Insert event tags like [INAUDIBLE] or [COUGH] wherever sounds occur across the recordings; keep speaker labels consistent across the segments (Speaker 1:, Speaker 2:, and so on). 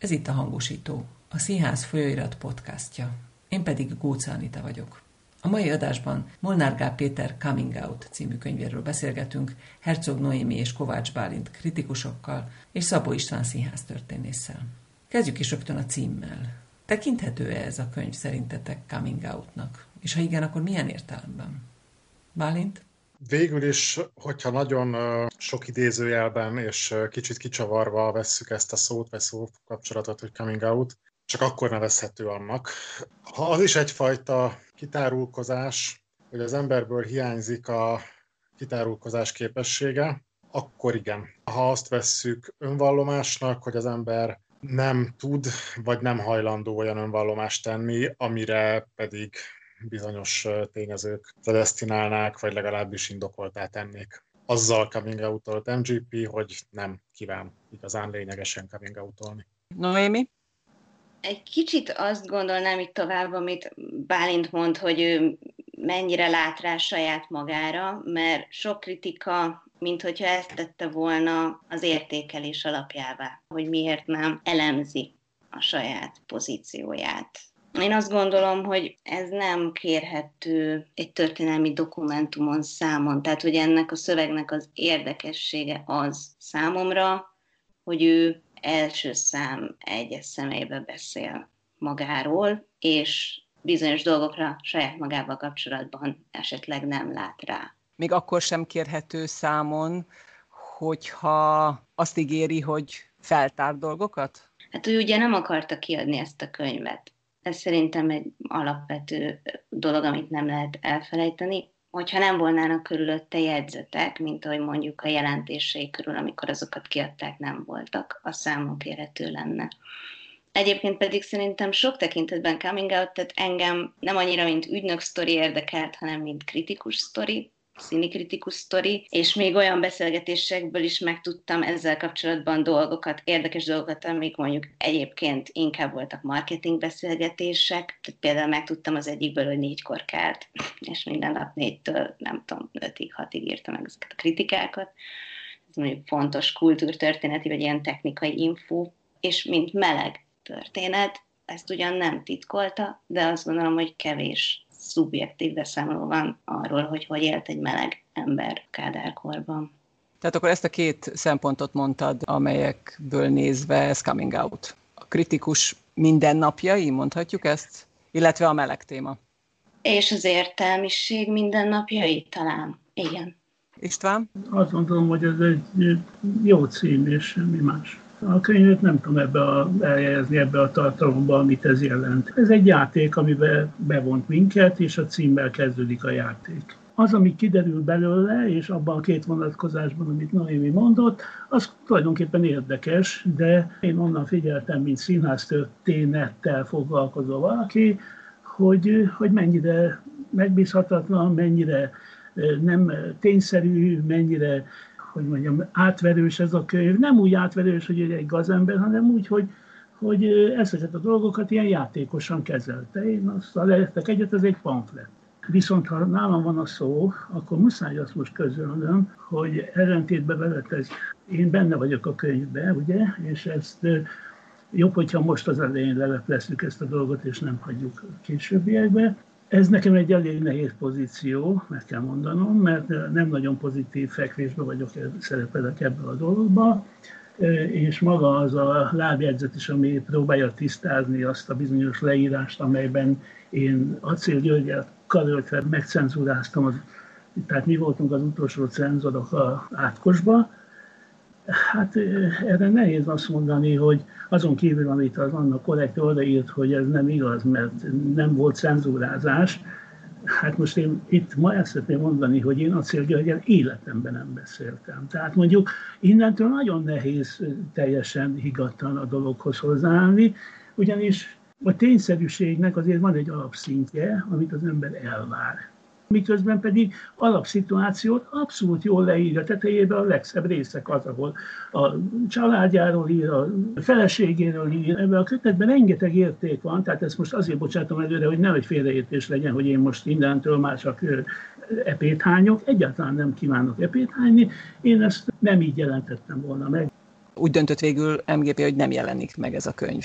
Speaker 1: Ez itt a hangosító, a Színház folyóirat podcastja. Én pedig Góca Anita vagyok. A mai adásban Molnár Gál Péter Coming Out című könyvéről beszélgetünk Herzog Noémi és Kovács Bálint kritikusokkal és Szabó István színház történésszel. Kezdjük is rögtön a címmel. Tekinthető-e ez a könyv szerintetek Coming Outnak? És ha igen, akkor milyen értelemben? Bálint?
Speaker 2: Végül is, hogyha nagyon sok idézőjelben és kicsit kicsavarva vesszük ezt a szót, vagy szó kapcsolatot, hogy coming out, csak akkor nevezhető annak. Ha az is egyfajta kitárulkozás, hogy az emberből hiányzik a kitárulkozás képessége, akkor igen. Ha azt vesszük önvallomásnak, hogy az ember nem tud, vagy nem hajlandó olyan önvallomást tenni, amire pedig bizonyos tényezők predestinálnák, vagy legalábbis indokoltá tennék. Azzal coming out MGP, hogy nem kíván igazán lényegesen coming out-olni.
Speaker 3: Noémi?
Speaker 4: Egy kicsit azt gondolnám itt tovább, amit Bálint mond, hogy ő mennyire lát rá saját magára, mert sok kritika, mint hogyha ezt tette volna az értékelés alapjává, hogy miért nem elemzi a saját pozícióját. Én azt gondolom, hogy ez nem kérhető egy történelmi dokumentumon számon. Tehát, hogy ennek a szövegnek az érdekessége az számomra, hogy ő első szám egyes személybe beszél magáról, és bizonyos dolgokra saját magával kapcsolatban esetleg nem lát rá.
Speaker 3: Még akkor sem kérhető számon, hogyha azt ígéri, hogy feltár dolgokat?
Speaker 4: Hát ő ugye nem akarta kiadni ezt a könyvet. Ez szerintem egy alapvető dolog, amit nem lehet elfelejteni. Hogyha nem volnának körülötte jegyzetek, mint ahogy mondjuk a jelentései körül, amikor azokat kiadták, nem voltak, a számon kérhető lenne. Egyébként pedig szerintem sok tekintetben coming out, tehát engem nem annyira, mint ügynök sztori érdekelt, hanem mint kritikus sztori, színikritikus sztori, és még olyan beszélgetésekből is megtudtam ezzel kapcsolatban dolgokat, érdekes dolgokat, amik mondjuk egyébként inkább voltak marketing beszélgetések. Tehát például megtudtam az egyikből, hogy négykor kelt, és minden nap négytől, nem tudom, ötig, hatig írta meg ezeket a kritikákat. Ez mondjuk fontos kultúrtörténeti, vagy ilyen technikai info, és mint meleg történet, ezt ugyan nem titkolta, de azt gondolom, hogy kevés szubjektív beszámoló van arról, hogy hogy élt egy meleg ember Kádárkorban.
Speaker 3: Tehát akkor ezt a két szempontot mondtad, amelyekből nézve ez coming out. A kritikus mindennapjai, mondhatjuk ezt, illetve a meleg téma.
Speaker 4: És az értelmiség mindennapjai talán, igen.
Speaker 3: István?
Speaker 5: Azt gondolom, hogy ez egy jó cím, és semmi más. A könyvet nem tudom ebbe a, elhelyezni ebbe a tartalomba, amit ez jelent. Ez egy játék, amiben bevont minket, és a címmel kezdődik a játék. Az, ami kiderül belőle, és abban a két vonatkozásban, amit Noémi mondott, az tulajdonképpen érdekes, de én onnan figyeltem, mint színház történettel foglalkozó valaki, hogy, hogy mennyire megbízhatatlan, mennyire nem tényszerű, mennyire hogy mondjam, átverős ez a könyv. Nem úgy átverős, hogy egy gazember, hanem úgy, hogy, hogy ezeket a dolgokat ilyen játékosan kezelte. Én azt lehettek egyet, ez egy pamflet. Viszont ha nálam van a szó, akkor muszáj azt most közölnöm, hogy ellentétben veled ez, én benne vagyok a könyvben, ugye, és ezt jobb, hogyha most az elején lelepleztük ezt a dolgot, és nem hagyjuk későbbiekbe. Ez nekem egy elég nehéz pozíció, meg kell mondanom, mert nem nagyon pozitív fekvésben vagyok, szerepelek ebben a dologban, és maga az a lábjegyzet is, ami próbálja tisztázni azt a bizonyos leírást, amelyben én Acél Györgyel karöltve megcenzúráztam, az, tehát mi voltunk az utolsó cenzorok a átkosba, Hát erre nehéz azt mondani, hogy azon kívül, amit az annak korrekt odaírt, hogy ez nem igaz, mert nem volt cenzúrázás, Hát most én itt ma ezt szeretném mondani, hogy én Acél Györgyel életemben nem beszéltem. Tehát mondjuk innentől nagyon nehéz teljesen higgadtan a dologhoz hozzáállni, ugyanis a tényszerűségnek azért van egy alapszintje, amit az ember elvár miközben pedig alapszituációt abszolút jól leírja. Tetejében a legszebb részek az, ahol a családjáról ír, a feleségéről ír. Ebben a kötetben rengeteg érték van, tehát ezt most azért bocsátom előre, hogy nem egy félreértés legyen, hogy én most innentől már csak epét hányok. Egyáltalán nem kívánok epét hányni. Én ezt nem így jelentettem volna meg.
Speaker 3: úgy döntött végül MGP, hogy nem jelenik meg ez a könyv.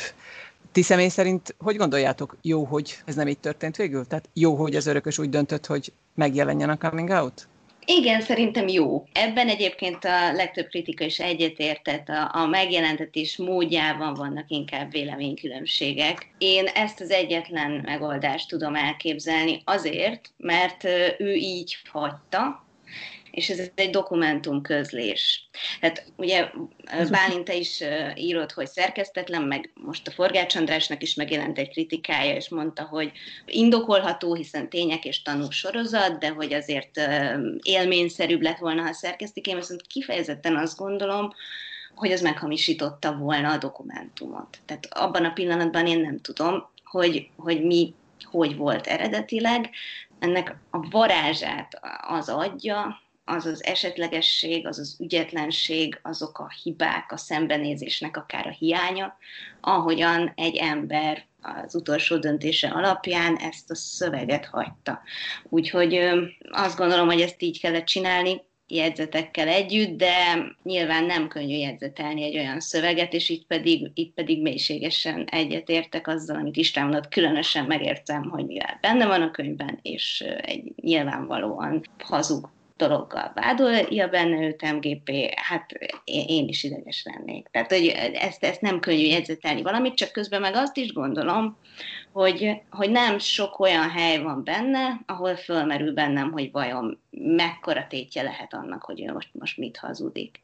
Speaker 3: Ti személy szerint hogy gondoljátok, jó, hogy ez nem így történt végül? Tehát jó, hogy az örökös úgy döntött, hogy megjelenjen a coming out?
Speaker 4: Igen, szerintem jó. Ebben egyébként a legtöbb kritika is egyetértett, a, a megjelentetés módjában vannak inkább véleménykülönbségek. Én ezt az egyetlen megoldást tudom elképzelni azért, mert ő így hagyta, és ez egy dokumentum közlés. Tehát ugye Bálint is írott, hogy szerkesztetlen, meg most a Forgács Andrásnak is megjelent egy kritikája, és mondta, hogy indokolható, hiszen tények és tanú sorozat, de hogy azért élményszerűbb lett volna, ha szerkesztik. Én viszont kifejezetten azt gondolom, hogy az meghamisította volna a dokumentumot. Tehát abban a pillanatban én nem tudom, hogy, hogy mi hogy volt eredetileg. Ennek a varázsát az adja, az az esetlegesség, az az ügyetlenség, azok a hibák, a szembenézésnek akár a hiánya, ahogyan egy ember az utolsó döntése alapján ezt a szöveget hagyta. Úgyhogy azt gondolom, hogy ezt így kellett csinálni, jegyzetekkel együtt, de nyilván nem könnyű jegyzetelni egy olyan szöveget, és itt pedig, itt pedig mélységesen egyetértek azzal, amit István mondott, különösen megértem, hogy mivel benne van a könyvben, és egy nyilvánvalóan hazug dologgal vádolja benne őt MGP, hát én is ideges lennék. Tehát, hogy ezt, ezt nem könnyű jegyzetelni valamit, csak közben meg azt is gondolom, hogy, hogy nem sok olyan hely van benne, ahol fölmerül bennem, hogy vajon mekkora tétje lehet annak, hogy ő most, most mit hazudik.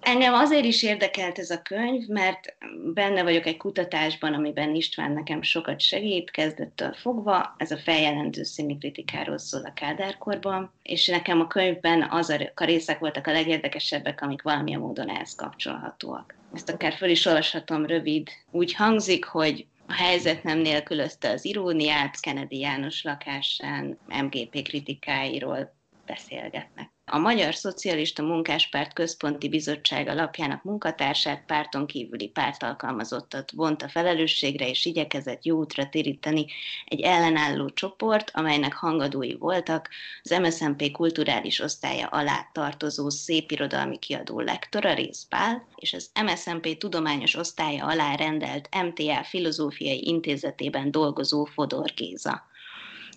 Speaker 4: Engem azért is érdekelt ez a könyv, mert benne vagyok egy kutatásban, amiben István nekem sokat segít, kezdettől fogva. Ez a feljelentő színi kritikáról szól a Kádárkorban, és nekem a könyvben az a részek voltak a legérdekesebbek, amik valamilyen módon ehhez kapcsolhatóak. Ezt akár föl is olvashatom rövid. Úgy hangzik, hogy a helyzet nem nélkülözte az iróniát, Kennedy János lakásán, MGP kritikáiról beszélgetnek. A Magyar Szocialista Munkáspárt Központi Bizottság alapjának munkatársát párton kívüli pártalkalmazottat vont a felelősségre, és igyekezett jó útra téríteni egy ellenálló csoport, amelynek hangadói voltak az MSZNP kulturális osztálya alá tartozó szépirodalmi kiadó lektora Rész Pál, és az MSZNP tudományos osztálya alá rendelt MTA Filozófiai Intézetében dolgozó Fodor Géza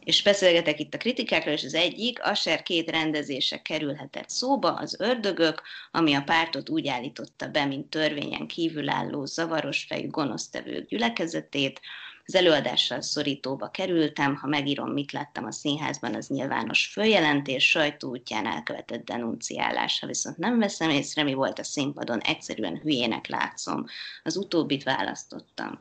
Speaker 4: és beszélgetek itt a kritikákról, és az egyik, Asser két rendezése kerülhetett szóba, az ördögök, ami a pártot úgy állította be, mint törvényen kívülálló, zavaros fejű gonosztevők gyülekezetét, az előadással szorítóba kerültem, ha megírom, mit láttam a színházban, az nyilvános följelentés, sajtó útján elkövetett denunciálás. Ha viszont nem veszem észre, mi volt a színpadon, egyszerűen hülyének látszom. Az utóbbit választottam.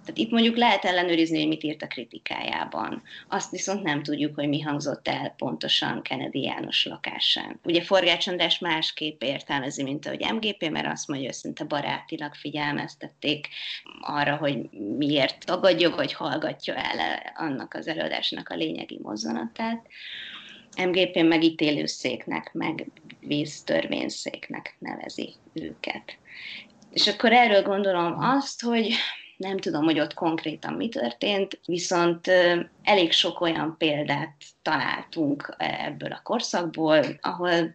Speaker 4: Tehát itt mondjuk lehet ellenőrizni, hogy mit írt a kritikájában. Azt viszont nem tudjuk, hogy mi hangzott el pontosan Kennedy János lakásán. Ugye Forgács András másképp értelmezi, mint ahogy MGP, mert azt mondja, hogy szinte barátilag figyelmeztették arra, hogy miért tagadja vagy hallgatja el annak az előadásnak a lényegi mozzanatát. MGP meg ítélőszéknek, meg víztörvényszéknek nevezi őket. És akkor erről gondolom azt, hogy nem tudom, hogy ott konkrétan mi történt, viszont elég sok olyan példát találtunk ebből a korszakból, ahol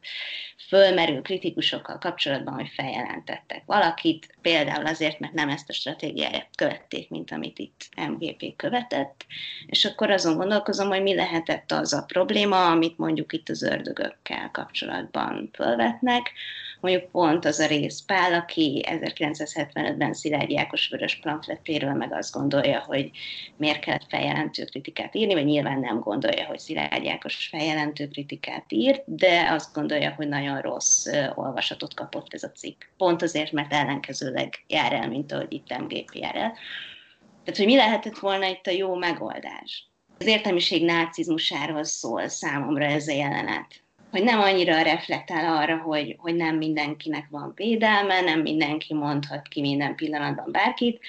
Speaker 4: fölmerül kritikusokkal kapcsolatban, hogy feljelentettek valakit, például azért, mert nem ezt a stratégiát követték, mint amit itt MGP követett, és akkor azon gondolkozom, hogy mi lehetett az a probléma, amit mondjuk itt az ördögökkel kapcsolatban fölvetnek, mondjuk pont az a rész Pál, aki 1975-ben Szilágyi Ákos vörös pamfletéről meg azt gondolja, hogy miért kellett feljelentő kritikát írni, vagy nyilván nem gondolja, hogy Szilágyi Ákos feljelentő kritikát írt, de azt gondolja, hogy nagyon rossz olvasatot kapott ez a cikk. Pont azért, mert ellenkezőleg jár el, mint ahogy itt MGP jár el. Tehát, hogy mi lehetett volna itt a jó megoldás? Az értelmiség nácizmusáról szól számomra ez a jelenet hogy nem annyira reflektál arra, hogy, hogy nem mindenkinek van védelme, nem mindenki mondhat ki minden pillanatban bárkit,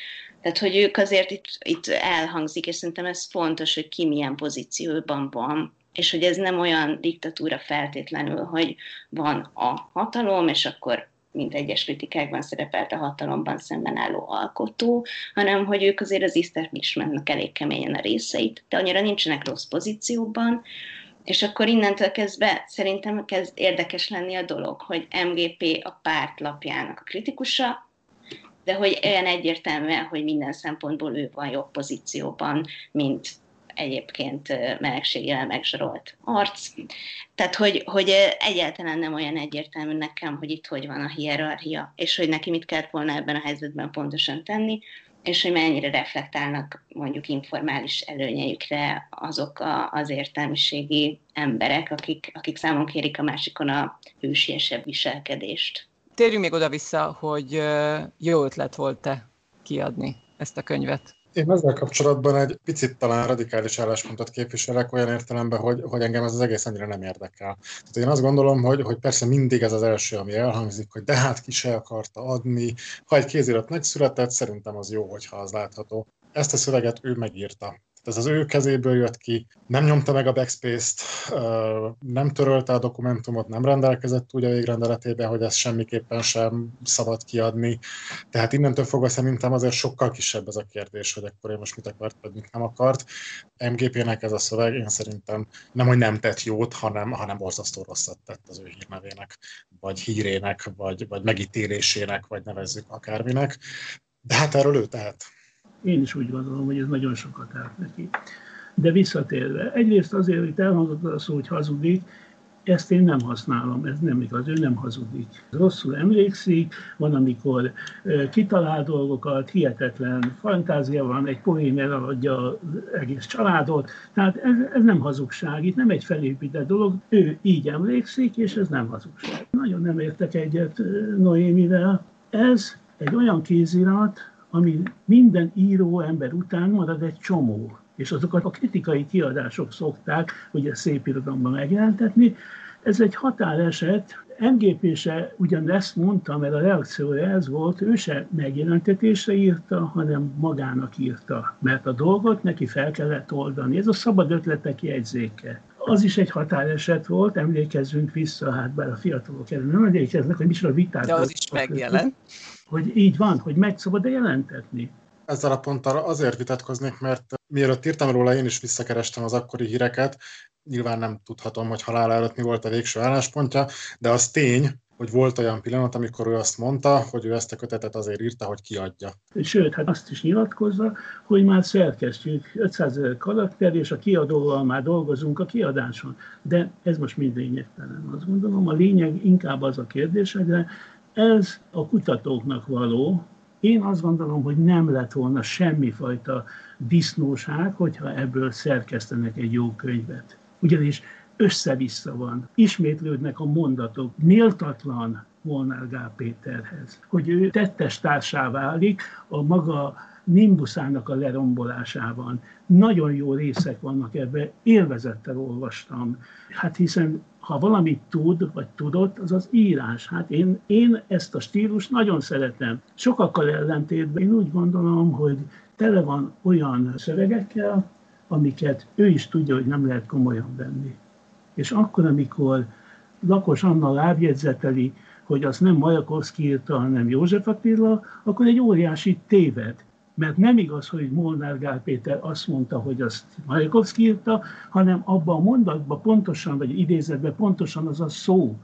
Speaker 4: tehát, hogy ők azért itt, itt elhangzik, és szerintem ez fontos, hogy ki milyen pozícióban van, és hogy ez nem olyan diktatúra feltétlenül, hogy van a hatalom, és akkor mint egyes kritikákban szerepelt a hatalomban szemben álló alkotó, hanem hogy ők azért az establishmentnek elég keményen a részeit, de annyira nincsenek rossz pozícióban, És akkor innentől kezdve szerintem kezd érdekes lenni a dolog, hogy MGP a párt lapjának a kritikusa, de hogy olyan egyértelműen, hogy minden szempontból ő van jobb pozícióban, mint egyébként melegséggel megsorolt arc. Tehát, hogy, hogy egyáltalán nem olyan egyértelmű nekem, hogy itt hogy van a hierarchia, és hogy neki mit kellett volna ebben a helyzetben pontosan tenni, és hogy mennyire reflektálnak mondjuk informális előnyeikre azok a, az értelmiségi emberek, akik, akik számon kérik a másikon a hősiesebb viselkedést.
Speaker 3: Térjünk még oda-vissza, hogy jó ötlet volt-e kiadni ezt a könyvet?
Speaker 2: Én ezzel kapcsolatban egy picit talán radikális álláspontot képviselek olyan értelemben, hogy, hogy engem ez az egész annyira nem érdekel. Tehát én azt gondolom, hogy, hogy persze mindig ez az első, ami elhangzik, hogy de hát ki se akarta adni. Ha egy kézirat megszületett, szerintem az jó, hogyha az látható. Ezt a szöveget ő megírta ez az ő kezéből jött ki, nem nyomta meg a backspace-t, nem törölte a dokumentumot, nem rendelkezett úgy a végrendeletében, hogy ezt semmiképpen sem szabad kiadni. Tehát innentől fogva szerintem azért sokkal kisebb ez a kérdés, hogy akkor én most mit akart, vagy mit nem akart. MGP-nek ez a szöveg én szerintem nem, hogy nem tett jót, hanem, hanem borzasztó rosszat tett az ő hírnevének, vagy hírének, vagy, vagy megítélésének, vagy nevezzük akárminek. De hát erről ő tehet.
Speaker 5: Én is úgy gondolom, hogy ez nagyon sokat állt neki. De visszatérve, egyrészt azért, hogy elhangzott a szó, hogy hazudik, ezt én nem használom, ez nem igaz, ő nem hazudik. Rosszul emlékszik, van, amikor kitalál dolgokat, hihetetlen fantázia van, egy poén eladja az egész családot, tehát ez, ez nem hazugság, itt nem egy felépített dolog, ő így emlékszik, és ez nem hazugság. Nagyon nem értek egyet Noémivel. Ez egy olyan kézirat, ami minden író ember után marad egy csomó. És azokat a kritikai kiadások szokták, ezt szép irodalomban megjelentetni. Ez egy határeset, MGP se ugyanezt mondta, mert a reakciója ez volt, ő se megjelentetésre írta, hanem magának írta, mert a dolgot neki fel kellett oldani. Ez a szabad ötletek jegyzéke. Az is egy határeset volt, emlékezzünk vissza, hát bár a fiatalok erről nem emlékeznek, hogy micsoda viták.
Speaker 3: De az is megjelent
Speaker 5: hogy így van, hogy meg szabad-e jelentetni.
Speaker 2: Ezzel a ponttal azért vitatkoznék, mert mielőtt írtam róla, én is visszakerestem az akkori híreket. Nyilván nem tudhatom, hogy halál előtt mi volt a végső álláspontja, de az tény, hogy volt olyan pillanat, amikor ő azt mondta, hogy ő ezt a kötetet azért írta, hogy kiadja.
Speaker 5: Sőt, hát azt is nyilatkozza, hogy már szerkesztjük 500 ezer karakter, és a kiadóval már dolgozunk a kiadáson. De ez most mind lényegtelen. Azt gondolom, a lényeg inkább az a kérdés, hogy ez a kutatóknak való. Én azt gondolom, hogy nem lett volna semmifajta disznóság, hogyha ebből szerkesztenek egy jó könyvet. Ugyanis össze-vissza van, ismétlődnek a mondatok, méltatlan Molnár Gál Péterhez, hogy ő tettes társá válik a maga nimbuszának a lerombolásában. Nagyon jó részek vannak ebbe, élvezettel olvastam. Hát hiszen ha valamit tud, vagy tudott, az az írás. Hát én, én ezt a stílus nagyon szeretem. Sokakkal ellentétben én úgy gondolom, hogy tele van olyan szövegekkel, amiket ő is tudja, hogy nem lehet komolyan venni. És akkor, amikor Lakos Anna lábjegyzeteli, hogy azt nem Majakovszki írta, hanem József Attila, akkor egy óriási téved. Mert nem igaz, hogy Molnár Gál Péter azt mondta, hogy azt Majakovszki írta, hanem abban a mondatban pontosan, vagy idézetben pontosan az a szó,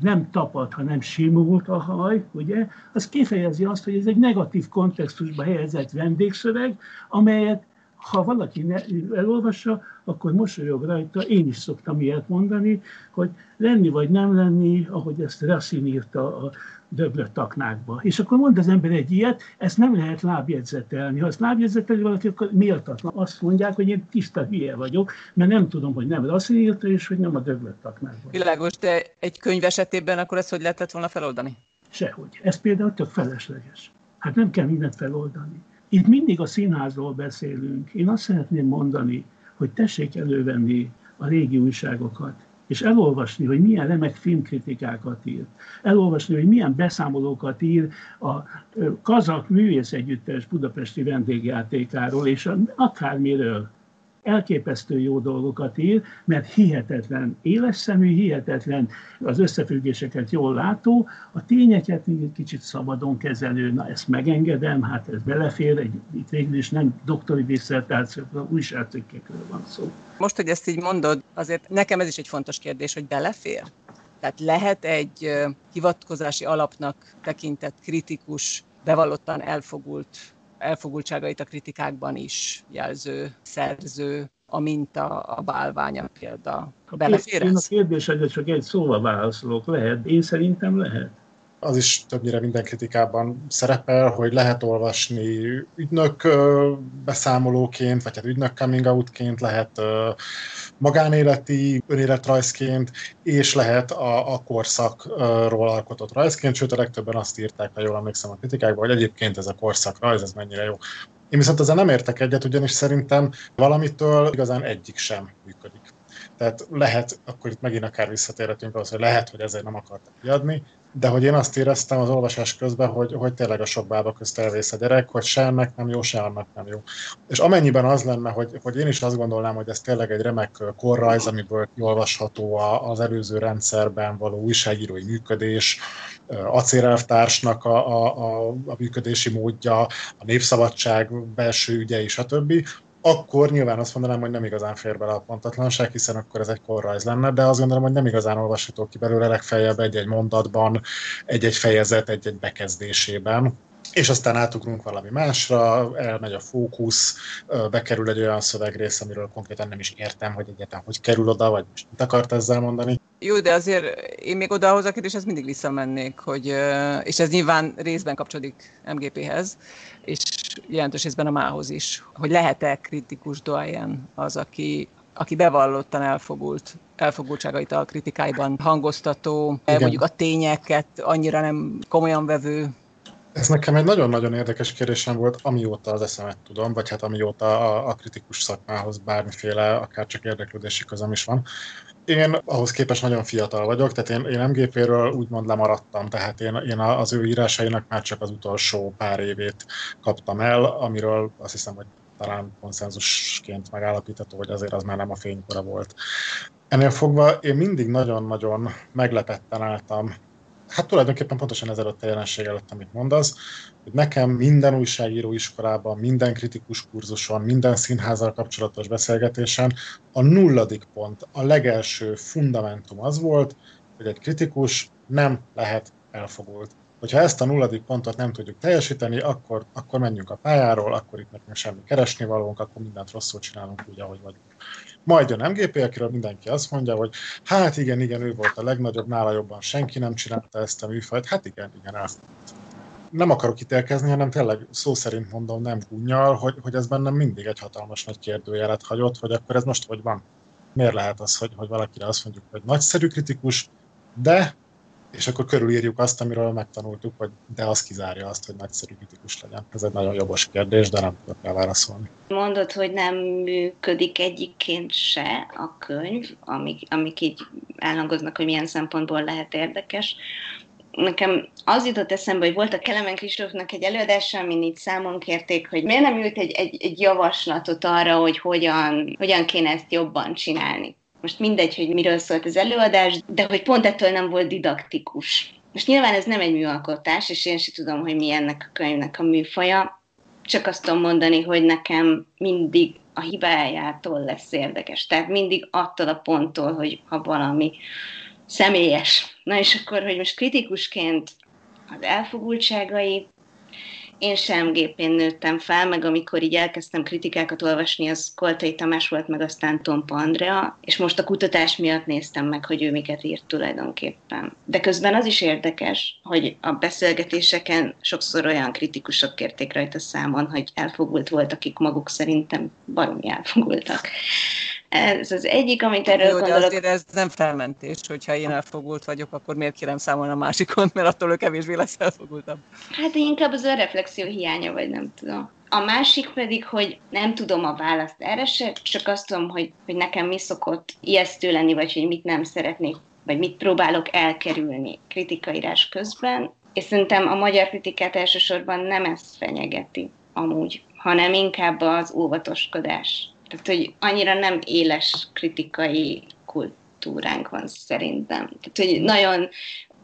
Speaker 5: nem tapad, hanem simult a haj, ugye, az kifejezi azt, hogy ez egy negatív kontextusba helyezett vendégszöveg, amelyet ha valaki ne, elolvassa, akkor mosolyog rajta, én is szoktam ilyet mondani, hogy lenni vagy nem lenni, ahogy ezt Racine írta a döglött aknákba. És akkor mond az ember egy ilyet, ezt nem lehet lábjegyzetelni. Ha ezt lábjegyzeteli valaki, akkor méltatlan. Azt mondják, hogy én tiszta hülye vagyok, mert nem tudom, hogy nem Racine írta, és hogy nem a döglött aknákba.
Speaker 3: Világos, de egy könyv esetében akkor ezt hogy lehetett volna feloldani?
Speaker 5: Sehogy. Ez például tök felesleges. Hát nem kell mindent feloldani. Itt mindig a színházról beszélünk. Én azt szeretném mondani, hogy tessék elővenni a régi újságokat, és elolvasni, hogy milyen remek filmkritikákat ír, elolvasni, hogy milyen beszámolókat ír a Kazak Művész Együttes budapesti vendégjátékáról, és akármiről. Elképesztő jó dolgokat ír, mert hihetetlen éles szemű, hihetetlen az összefüggéseket jól látó, a tényeket egy kicsit szabadon kezelő, na ezt megengedem, hát ez belefér, egy, itt végül is nem doktori disszertáció, újságcikkekről van szó.
Speaker 3: Most, hogy ezt így mondod, azért nekem ez is egy fontos kérdés, hogy belefér? Tehát lehet egy hivatkozási alapnak tekintett kritikus, bevallottan elfogult elfogultságait a kritikákban is jelző szerző, a minta, a bálványa példa. Belefér
Speaker 5: Én a kérdésedre csak egy szóval válaszolok. Lehet? Én szerintem lehet
Speaker 2: az is többnyire minden kritikában szerepel, hogy lehet olvasni ügynök beszámolóként, vagy hát ügynök coming outként, lehet magánéleti önéletrajzként, és lehet a, a korszakról alkotott rajzként, sőt a legtöbben azt írták, ha jól emlékszem a kritikákban, hogy egyébként ez a korszak rajz, ez mennyire jó. Én viszont ezzel nem értek egyet, ugyanis szerintem valamitől igazán egyik sem működik. Tehát lehet, akkor itt megint akár visszatérhetünk ahhoz, hogy lehet, hogy ezért nem akartak kiadni, de hogy én azt éreztem az olvasás közben, hogy, hogy tényleg a sok bába közt elvész a gyerek, hogy se ennek nem jó, se annak nem jó. És amennyiben az lenne, hogy, hogy én is azt gondolnám, hogy ez tényleg egy remek korrajz, amiből olvasható az előző rendszerben való újságírói működés, acérelvtársnak a, a, a, a működési módja, a népszabadság belső ügyei, stb., akkor nyilván azt mondanám, hogy nem igazán fér bele a pontatlanság, hiszen akkor ez egy korrajz lenne, de azt gondolom, hogy nem igazán olvasható ki belőle legfeljebb egy-egy mondatban, egy-egy fejezet, egy-egy bekezdésében és aztán átugrunk valami másra, elmegy a fókusz, bekerül egy olyan szövegrész, amiről konkrétan nem is értem, hogy egyáltalán hogy kerül oda, vagy most mit akart ezzel mondani.
Speaker 3: Jó, de azért én még odahoz a kérdéshez mindig visszamennék, hogy, és ez nyilván részben kapcsolódik MGP-hez, és jelentős részben a mához is, hogy lehet-e kritikus doyen az, aki, aki bevallottan elfogult, elfogultságait a kritikáiban hangoztató, Igen. mondjuk a tényeket annyira nem komolyan vevő,
Speaker 2: ez nekem egy nagyon-nagyon érdekes kérdésem volt, amióta az eszemet tudom, vagy hát amióta a, a kritikus szakmához bármiféle, akár csak érdeklődési közöm is van. Én ahhoz képest nagyon fiatal vagyok, tehát én, én MGP-ről úgymond lemaradtam, tehát én, én az ő írásainak már csak az utolsó pár évét kaptam el, amiről azt hiszem, hogy talán konszenzusként megállapítható, hogy azért az már nem a fénykora volt. Ennél fogva én mindig nagyon-nagyon meglepetten álltam hát tulajdonképpen pontosan ez előtt a jelenség előtt, amit mondasz, hogy nekem minden újságíró iskolában, minden kritikus kurzuson, minden színházzal kapcsolatos beszélgetésen a nulladik pont, a legelső fundamentum az volt, hogy egy kritikus nem lehet elfogult. Hogyha ezt a nulladik pontot nem tudjuk teljesíteni, akkor, akkor menjünk a pályáról, akkor itt nekünk semmi keresni valónk, akkor mindent rosszul csinálunk úgy, ahogy vagyunk. Majd jön MGP, akiről mindenki azt mondja, hogy hát igen, igen, ő volt a legnagyobb, nála jobban senki nem csinálta ezt a műfajt. Hát igen, igen, ezt. Nem akarok ítélkezni, hanem tényleg szó szerint mondom, nem gúnyal, hogy, hogy ez bennem mindig egy hatalmas nagy kérdőjelet hagyott, hogy akkor ez most hogy van. Miért lehet az, hogy, hogy valakire azt mondjuk, hogy nagyszerű kritikus, de és akkor körülírjuk azt, amiről megtanultuk, hogy de az kizárja azt, hogy nagyszerű kritikus legyen. Ez egy nagyon jogos kérdés, de nem tudok válaszolni.
Speaker 4: Mondod, hogy nem működik egyikként se a könyv, amik, amik így elhangoznak, hogy milyen szempontból lehet érdekes. Nekem az jutott eszembe, hogy volt a Kelemen Kristófnak egy előadása, amin így számon kérték, hogy miért nem ült egy, egy, egy javaslatot arra, hogy hogyan, hogyan kéne ezt jobban csinálni most mindegy, hogy miről szólt az előadás, de hogy pont ettől nem volt didaktikus. Most nyilván ez nem egy műalkotás, és én sem tudom, hogy mi ennek a könyvnek a műfaja. Csak azt tudom mondani, hogy nekem mindig a hibájától lesz érdekes. Tehát mindig attól a ponttól, hogy ha valami személyes. Na és akkor, hogy most kritikusként az elfogultságai, én sem gépén nőttem fel, meg amikor így elkezdtem kritikákat olvasni, az Koltai Tamás volt, meg aztán Tompa Andrea, és most a kutatás miatt néztem meg, hogy ő miket írt tulajdonképpen. De közben az is érdekes, hogy a beszélgetéseken sokszor olyan kritikusok kérték rajta számon, hogy elfogult volt, akik maguk szerintem baromi elfogultak. Ez az egyik, amit erről Jó, gondolok.
Speaker 3: de azért ez nem felmentés, hogyha én elfogult vagyok, akkor miért kérem számolni a másikon, mert attól ő kevésbé lesz elfogultabb.
Speaker 4: Hát inkább az reflexió hiánya, vagy nem tudom. A másik pedig, hogy nem tudom a választ erre se, csak azt tudom, hogy, hogy nekem mi szokott ijesztő lenni, vagy hogy mit nem szeretnék, vagy mit próbálok elkerülni kritikaírás közben. És szerintem a magyar kritikát elsősorban nem ezt fenyegeti amúgy, hanem inkább az óvatoskodás Tehát, hogy annyira nem éles kritikai kultúránk van szerintem. Tehát, hogy nagyon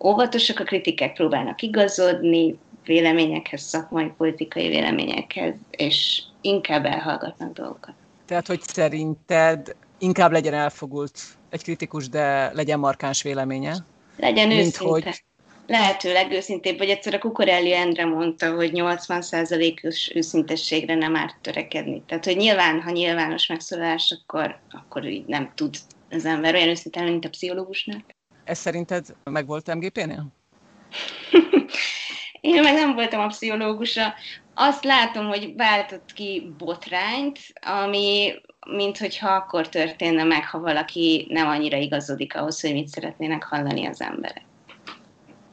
Speaker 4: óvatosak a kritikák, próbálnak igazodni véleményekhez, szakmai politikai véleményekhez, és inkább elhallgatnak dolgokat.
Speaker 3: Tehát, hogy szerinted inkább legyen elfogult egy kritikus, de legyen markáns véleménye?
Speaker 4: Legyen mint őszinte. Hogy... Lehetőleg őszintébb, vagy egyszer a Kukorelli Endre mondta, hogy 80%-os őszintességre nem árt törekedni. Tehát, hogy nyilván, ha nyilvános megszólás, akkor, akkor így nem tud az ember olyan őszintén, mint a pszichológusnak.
Speaker 3: Ez szerinted meg volt MGP-nél? [LAUGHS]
Speaker 4: Én meg nem voltam a pszichológusa. Azt látom, hogy váltott ki botrányt, ami mint hogyha akkor történne meg, ha valaki nem annyira igazodik ahhoz, hogy mit szeretnének hallani az emberek.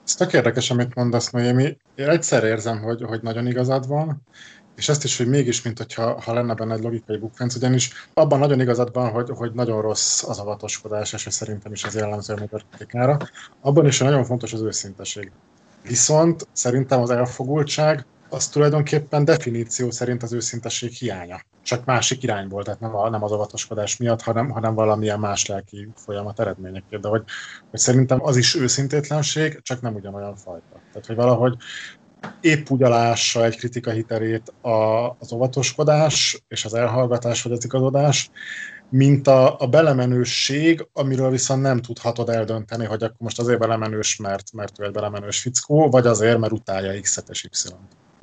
Speaker 2: Ez tök érdekes, amit mondasz, Noémi. Én egyszer érzem, hogy, hogy nagyon igazad van, és ezt is, hogy mégis, mint hogyha ha lenne benne egy logikai bukfenc, ugyanis abban nagyon igazad van, hogy, hogy nagyon rossz az avatoskodás, és szerintem is az jellemző a magyar kritikára. Abban is nagyon fontos az őszinteség. Viszont szerintem az elfogultság az tulajdonképpen definíció szerint az őszintesség hiánya. Csak másik irányból, tehát nem, a, nem az avatoskodás miatt, hanem, hanem valamilyen más lelki folyamat eredményeként. De hogy, hogy szerintem az is őszintétlenség, csak nem ugyanolyan fajta. Tehát, hogy valahogy épp úgy alássa egy kritika hiterét a, az óvatoskodás és az elhallgatás vagy az igazodás, mint a, a belemenőség, amiről viszont nem tudhatod eldönteni, hogy akkor most azért belemenős, mert, mert ő egy belemenős fickó, vagy azért, mert utálja X-et és Y-t.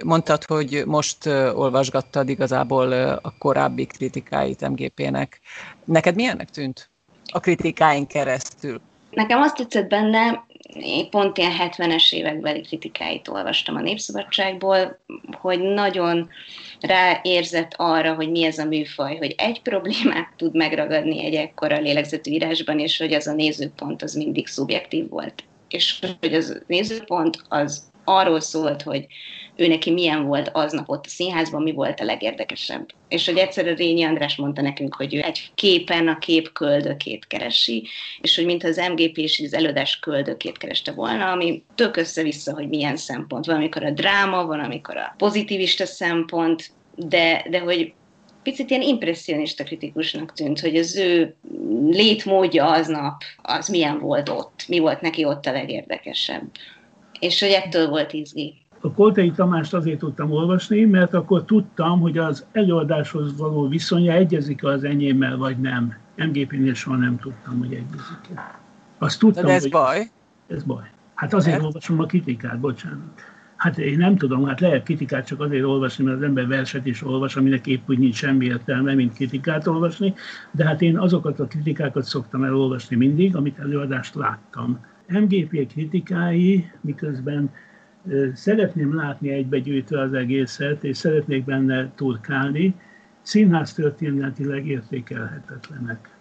Speaker 3: Mondtad, hogy most olvasgattad igazából a korábbi kritikáit MGP-nek. Neked milyennek tűnt a kritikáink keresztül?
Speaker 4: Nekem azt tetszett benne, én pont ilyen 70-es évekbeli kritikáit olvastam a Népszabadságból, hogy nagyon ráérzett arra, hogy mi ez a műfaj, hogy egy problémát tud megragadni egy ekkora lélegzetű írásban, és hogy az a nézőpont az mindig szubjektív volt. És hogy az nézőpont az arról szólt, hogy ő neki milyen volt aznap ott a színházban, mi volt a legérdekesebb. És hogy egyszer a Rényi András mondta nekünk, hogy ő egy képen a kép köldökét keresi, és hogy mintha az MGP is az előadás köldökét kereste volna, ami tök össze-vissza, hogy milyen szempont. Van, amikor a dráma, van, amikor a pozitivista szempont, de, de hogy picit ilyen impressionista kritikusnak tűnt, hogy az ő létmódja aznap, az milyen volt ott, mi volt neki ott a legérdekesebb. És hogy ettől volt izgi.
Speaker 5: A Koltai Tamást azért tudtam olvasni, mert akkor tudtam, hogy az előadáshoz való viszonya egyezik az enyémmel, vagy nem. MGP-nél soha nem tudtam, hogy egyezik-e. Azt tudtam,
Speaker 3: De ez
Speaker 5: hogy
Speaker 3: baj?
Speaker 5: Ez baj. Hát azért mert? olvasom a kritikát, bocsánat. Hát én nem tudom, hát lehet kritikát csak azért olvasni, mert az ember verset is olvas, aminek épp úgy nincs semmi értelme, mint kritikát olvasni, de hát én azokat a kritikákat szoktam elolvasni mindig, amit előadást láttam. MGP kritikái, miközben szeretném látni egybegyűjtve az egészet, és szeretnék benne turkálni, színház történetileg értékelhetetlenek.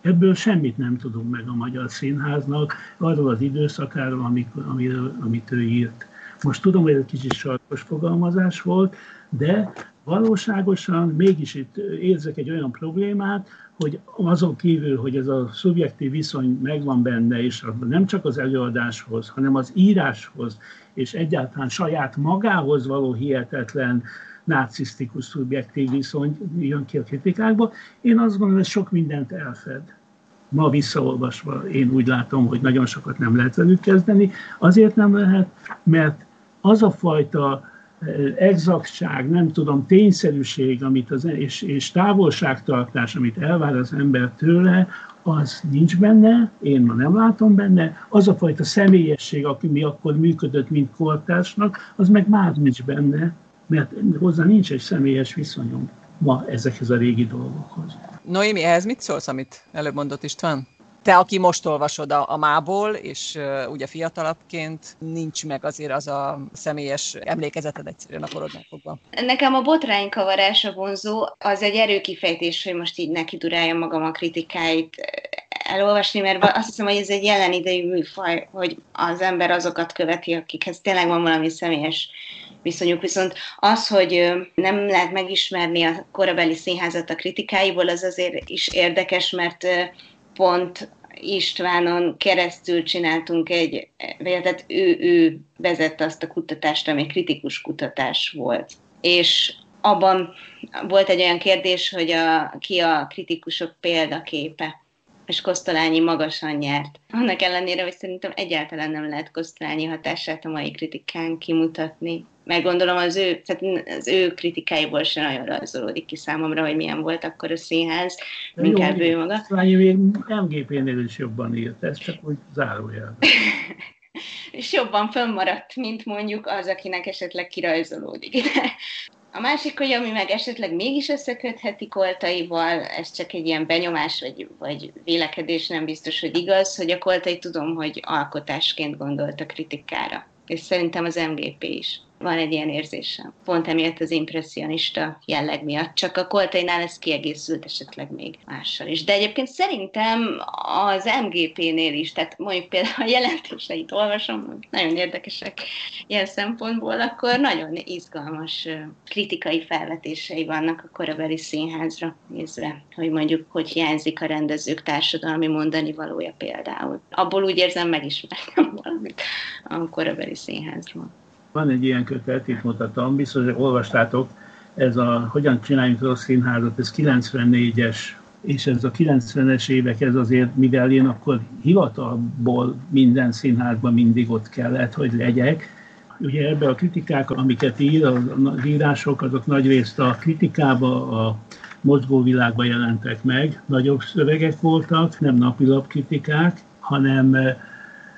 Speaker 5: Ebből semmit nem tudunk meg a magyar színháznak, arról az időszakáról, amiről, amit ő írt. Most tudom, hogy ez kicsit sarkos fogalmazás volt, de valóságosan mégis itt érzek egy olyan problémát, hogy azon kívül, hogy ez a szubjektív viszony megvan benne, és nem csak az előadáshoz, hanem az íráshoz, és egyáltalán saját magához való hihetetlen narcisztikus szubjektív viszony jön ki a kritikákba, én azt gondolom, hogy sok mindent elfed. Ma visszaolvasva én úgy látom, hogy nagyon sokat nem lehet velük kezdeni. Azért nem lehet, mert az a fajta exaktság, nem tudom, tényszerűség, amit az, és, és távolságtartás, amit elvár az ember tőle, az nincs benne, én ma nem látom benne, az a fajta személyesség, aki mi akkor működött, mint kortársnak, az meg már nincs benne, mert hozzá nincs egy személyes viszonyom ma ezekhez a régi dolgokhoz.
Speaker 3: Noémi, ehhez mit szólsz, amit előbb mondott István? Te, aki most olvasod a, a mából, és uh, ugye fiatalabbként nincs meg azért az a személyes emlékezeted egyszerűen a korodnál fogva.
Speaker 4: Nekem a botránykavarás a vonzó, az egy erőkifejtés, hogy most így neki duráljam magam a kritikáit elolvasni, mert azt hiszem, hogy ez egy jelen idejű műfaj, hogy az ember azokat követi, akikhez tényleg van valami személyes viszonyuk. Viszont az, hogy nem lehet megismerni a korabeli színházat a kritikáiból, az azért is érdekes, mert pont Istvánon keresztül csináltunk egy, tehát ő, ő vezette azt a kutatást, ami kritikus kutatás volt. És abban volt egy olyan kérdés, hogy a, ki a kritikusok példaképe és Kosztolányi magasan nyert. Annak ellenére, hogy szerintem egyáltalán nem lehet Kosztolányi hatását a mai kritikán kimutatni. Meg gondolom az ő, tehát az ő kritikáiból sem nagyon rajzolódik ki számomra, hogy milyen volt akkor a színház, De inkább jó, ő maga.
Speaker 5: Kosztolányi még MGP-nél is jobban írt, ez csak úgy zárójel. [LAUGHS]
Speaker 4: és jobban fönnmaradt, mint mondjuk az, akinek esetleg kirajzolódik. [LAUGHS] A másik, hogy ami meg esetleg mégis összekötheti koltaival, ez csak egy ilyen benyomás vagy, vagy vélekedés, nem biztos, hogy igaz, hogy a koltai tudom, hogy alkotásként gondolt a kritikára. És szerintem az MGP is van egy ilyen érzésem. Pont emiatt az impressionista jelleg miatt. Csak a koltainál ez kiegészült esetleg még mással is. De egyébként szerintem az MGP-nél is, tehát mondjuk például a jelentéseit olvasom, nagyon érdekesek ilyen szempontból, akkor nagyon izgalmas kritikai felvetései vannak a korabeli színházra nézve, hogy mondjuk hogy hiányzik a rendezők társadalmi mondani valója például. Abból úgy érzem, megismertem valamit a korabeli színházról.
Speaker 5: Van egy ilyen kötet, itt mutatom, biztos, hogy olvastátok, ez a Hogyan csináljunk rossz színházat, ez 94-es, és ez a 90-es évek, ez azért, mivel én akkor hivatalból minden színházban mindig ott kellett, hogy legyek, ugye ebbe a kritikák, amiket ír, az írások, azok nagy részt a kritikába, a mozgóvilágba jelentek meg, nagyobb szövegek voltak, nem napilap kritikák, hanem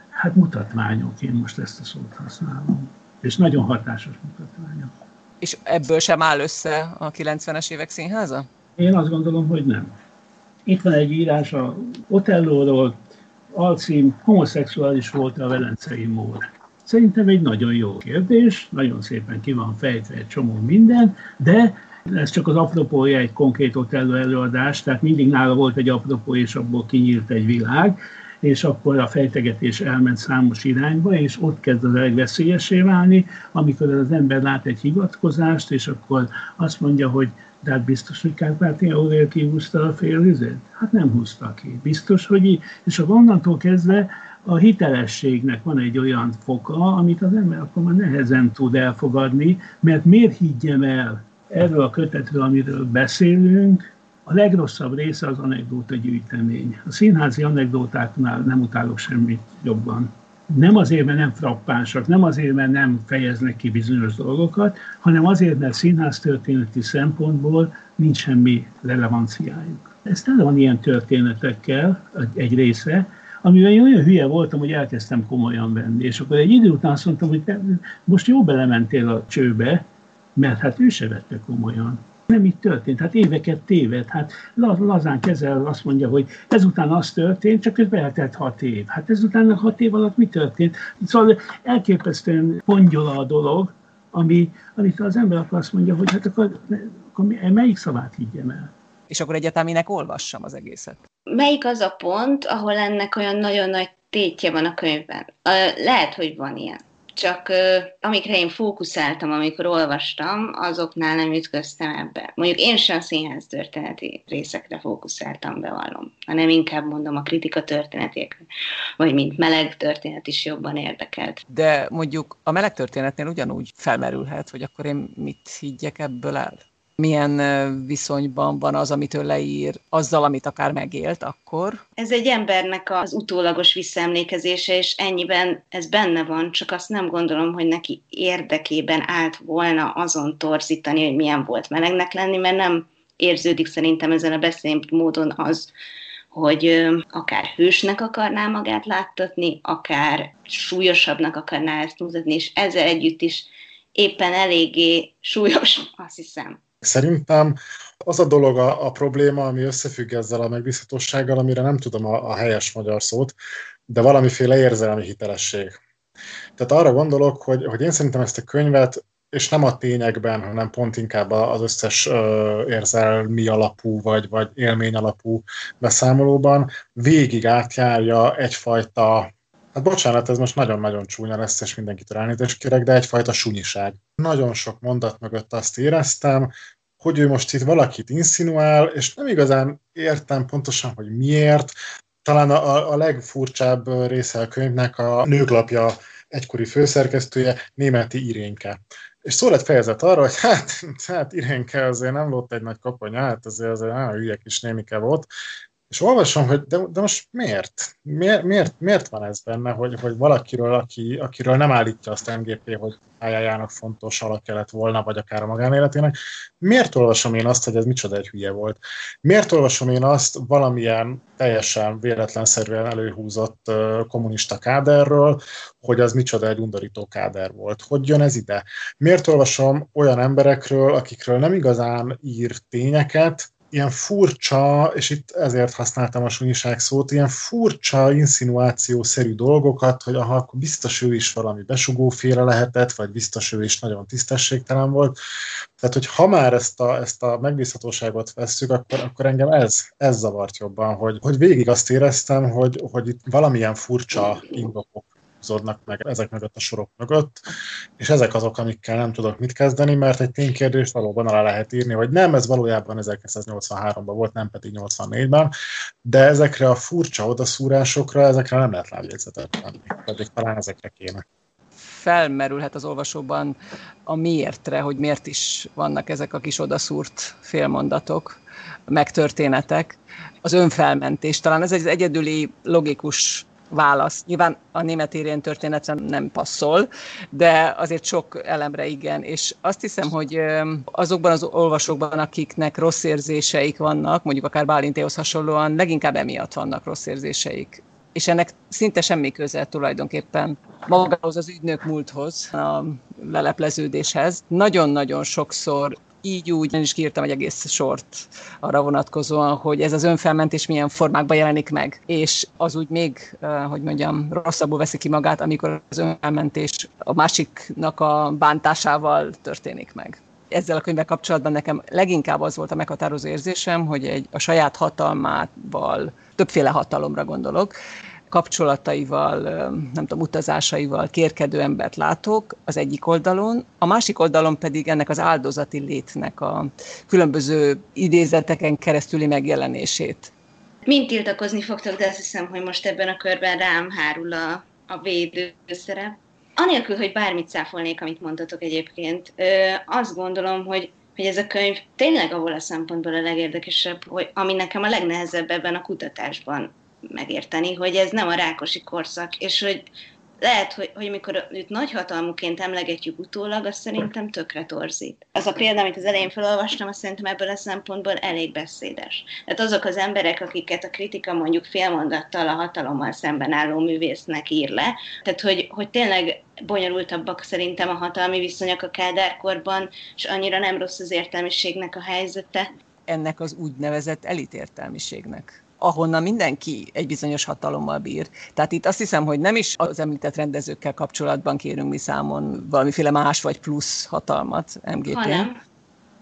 Speaker 5: hát mutatványok, én most ezt a szót használom és nagyon hatásos mutatványa.
Speaker 3: És ebből sem áll össze a 90-es évek színháza?
Speaker 5: Én azt gondolom, hogy nem. Itt van egy írás a Otellóról, alcím, homoszexuális volt a Velencei Mór. Szerintem egy nagyon jó kérdés, nagyon szépen ki van fejtve egy csomó minden, de ez csak az apropója egy konkrét Otello előadás, tehát mindig nála volt egy apropó, és abból kinyílt egy világ és akkor a fejtegetés elment számos irányba, és ott kezd az legveszélyesé válni, amikor az ember lát egy hivatkozást, és akkor azt mondja, hogy de hát biztos, hogy Kárpátia Aurél kihúzta a félvizet? Hát nem húzta ki. Biztos, hogy így. És akkor onnantól kezdve a hitelességnek van egy olyan foka, amit az ember akkor már nehezen tud elfogadni, mert miért higgyem el erről a kötetről, amiről beszélünk, a legrosszabb része az anekdóta gyűjtemény. A színházi anekdótáknál nem utálok semmit jobban. Nem azért, mert nem frappánsak, nem azért, mert nem fejeznek ki bizonyos dolgokat, hanem azért, mert színház történeti szempontból nincs semmi relevanciájuk. Ez tele van ilyen történetekkel, egy része, amivel én olyan hülye voltam, hogy elkezdtem komolyan venni. És akkor egy idő után azt mondtam, hogy te most jó belementél a csőbe, mert hát ő se vette komolyan. Nem így történt, hát éveket téved, hát lazán kezel, azt mondja, hogy ezután az történt, csak közben eltelt hat év. Hát ezután a hat év alatt mi történt? Szóval elképesztően pongyola a dolog, ami, amit az ember akkor azt mondja, hogy hát akkor, akkor melyik szavát higgyem el?
Speaker 3: És akkor egyáltalán minek olvassam az egészet?
Speaker 4: Melyik az a pont, ahol ennek olyan nagyon nagy tétje van a könyvben? Lehet, hogy van ilyen csak amikre én fókuszáltam, amikor olvastam, azoknál nem ütköztem ebbe. Mondjuk én sem a színház történeti részekre fókuszáltam, bevallom, hanem inkább mondom a kritika történetékre, vagy mint meleg történet is jobban érdekelt.
Speaker 3: De mondjuk a meleg történetnél ugyanúgy felmerülhet, hogy akkor én mit higgyek ebből el? Milyen viszonyban van az, amit ő leír, azzal, amit akár megélt akkor?
Speaker 4: Ez egy embernek az utólagos visszaemlékezése, és ennyiben ez benne van, csak azt nem gondolom, hogy neki érdekében állt volna azon torzítani, hogy milyen volt melegnek lenni, mert nem érződik szerintem ezen a beszélt módon az, hogy akár hősnek akarná magát láttatni, akár súlyosabbnak akarná ezt mutatni, és ezzel együtt is éppen eléggé súlyos, azt hiszem.
Speaker 2: Szerintem az a dolog a, a probléma, ami összefügg ezzel a megbízhatósággal, amire nem tudom a, a helyes magyar szót, de valamiféle érzelmi hitelesség. Tehát arra gondolok, hogy, hogy én szerintem ezt a könyvet, és nem a tényekben, hanem pont inkább az összes ö, érzelmi alapú vagy, vagy élmény alapú beszámolóban végig átjárja egyfajta Hát bocsánat, ez most nagyon-nagyon csúnya lesz, és mindenkitől elnézést kérek, de egyfajta sunyiság. Nagyon sok mondat mögött azt éreztem, hogy ő most itt valakit inszinuál, és nem igazán értem pontosan, hogy miért. Talán a, a legfurcsább része a könyvnek a nőklapja egykori főszerkesztője, németi Irénke. És szó lett fejezet arra, hogy hát, hát Irénke azért nem volt egy nagy kaponya, hát azért, azért nagyon hülye kis némike volt, és olvasom, hogy de, de most miért? miért? Miért, miért van ez benne, hogy, hogy valakiről, aki, akiről nem állítja azt MGP, hogy pályájának fontos alakja lett volna, vagy akár a magánéletének, miért olvasom én azt, hogy ez micsoda egy hülye volt? Miért olvasom én azt valamilyen teljesen véletlenszerűen előhúzott uh, kommunista káderről, hogy az micsoda egy undorító káder volt? Hogy jön ez ide? Miért olvasom olyan emberekről, akikről nem igazán ír tényeket, ilyen furcsa, és itt ezért használtam a sunyiság szót, ilyen furcsa insinuációszerű dolgokat, hogy aha, akkor biztos ő is valami besugóféle lehetett, vagy biztos ő is nagyon tisztességtelen volt. Tehát, hogy ha már ezt a, ezt a megbízhatóságot vesszük, akkor, akkor engem ez, ez zavart jobban, hogy, hogy végig azt éreztem, hogy, hogy itt valamilyen furcsa indokok húzódnak meg ezek mögött a sorok mögött, és ezek azok, amikkel nem tudok mit kezdeni, mert egy ténykérdést valóban alá lehet írni, hogy nem, ez valójában 1983-ban volt, nem pedig 84-ben, de ezekre a furcsa odaszúrásokra, ezekre nem lehet lábjegyzetet tenni, pedig talán ezekre kéne
Speaker 3: felmerülhet az olvasóban a miértre, hogy miért is vannak ezek a kis odaszúrt félmondatok, megtörténetek. Az önfelmentés, talán ez egy egyedüli logikus válasz. Nyilván a német érén történetre nem passzol, de azért sok elemre igen. És azt hiszem, hogy azokban az olvasókban, akiknek rossz érzéseik vannak, mondjuk akár Bálintéhoz hasonlóan, leginkább emiatt vannak rossz érzéseik. És ennek szinte semmi köze tulajdonképpen magához az ügynök múlthoz, a lelepleződéshez. Nagyon-nagyon sokszor így úgy, én is kiírtam egy egész sort arra vonatkozóan, hogy ez az önfelmentés milyen formákban jelenik meg, és az úgy még, hogy mondjam, rosszabbul veszi ki magát, amikor az önfelmentés a másiknak a bántásával történik meg. Ezzel a könyvvel kapcsolatban nekem leginkább az volt a meghatározó érzésem, hogy egy, a saját hatalmával, többféle hatalomra gondolok, kapcsolataival, nem tudom, utazásaival kérkedő embert látok az egyik oldalon, a másik oldalon pedig ennek az áldozati létnek a különböző idézeteken keresztüli megjelenését.
Speaker 4: Mind tiltakozni fogtok, de azt hiszem, hogy most ebben a körben rám hárul a, a védőszerep. Anélkül, hogy bármit száfolnék, amit mondtatok egyébként, azt gondolom, hogy hogy ez a könyv tényleg ahol a szempontból a legérdekesebb, hogy ami nekem a legnehezebb ebben a kutatásban megérteni, hogy ez nem a rákosi korszak, és hogy lehet, hogy, hogy amikor őt nagyhatalmuként emlegetjük utólag, az szerintem tökre torzít. Az a példa, amit az elején felolvastam, azt szerintem ebből a szempontból elég beszédes. Tehát azok az emberek, akiket a kritika mondjuk félmondattal a hatalommal szemben álló művésznek ír le, tehát hogy, hogy tényleg bonyolultabbak szerintem a hatalmi viszonyok a kádárkorban, és annyira nem rossz az értelmiségnek a helyzete.
Speaker 3: Ennek az úgynevezett elitértelmiségnek ahonnan mindenki egy bizonyos hatalommal bír. Tehát itt azt hiszem, hogy nem is az említett rendezőkkel kapcsolatban kérünk mi számon valamiféle más vagy plusz hatalmat MGP. Hanem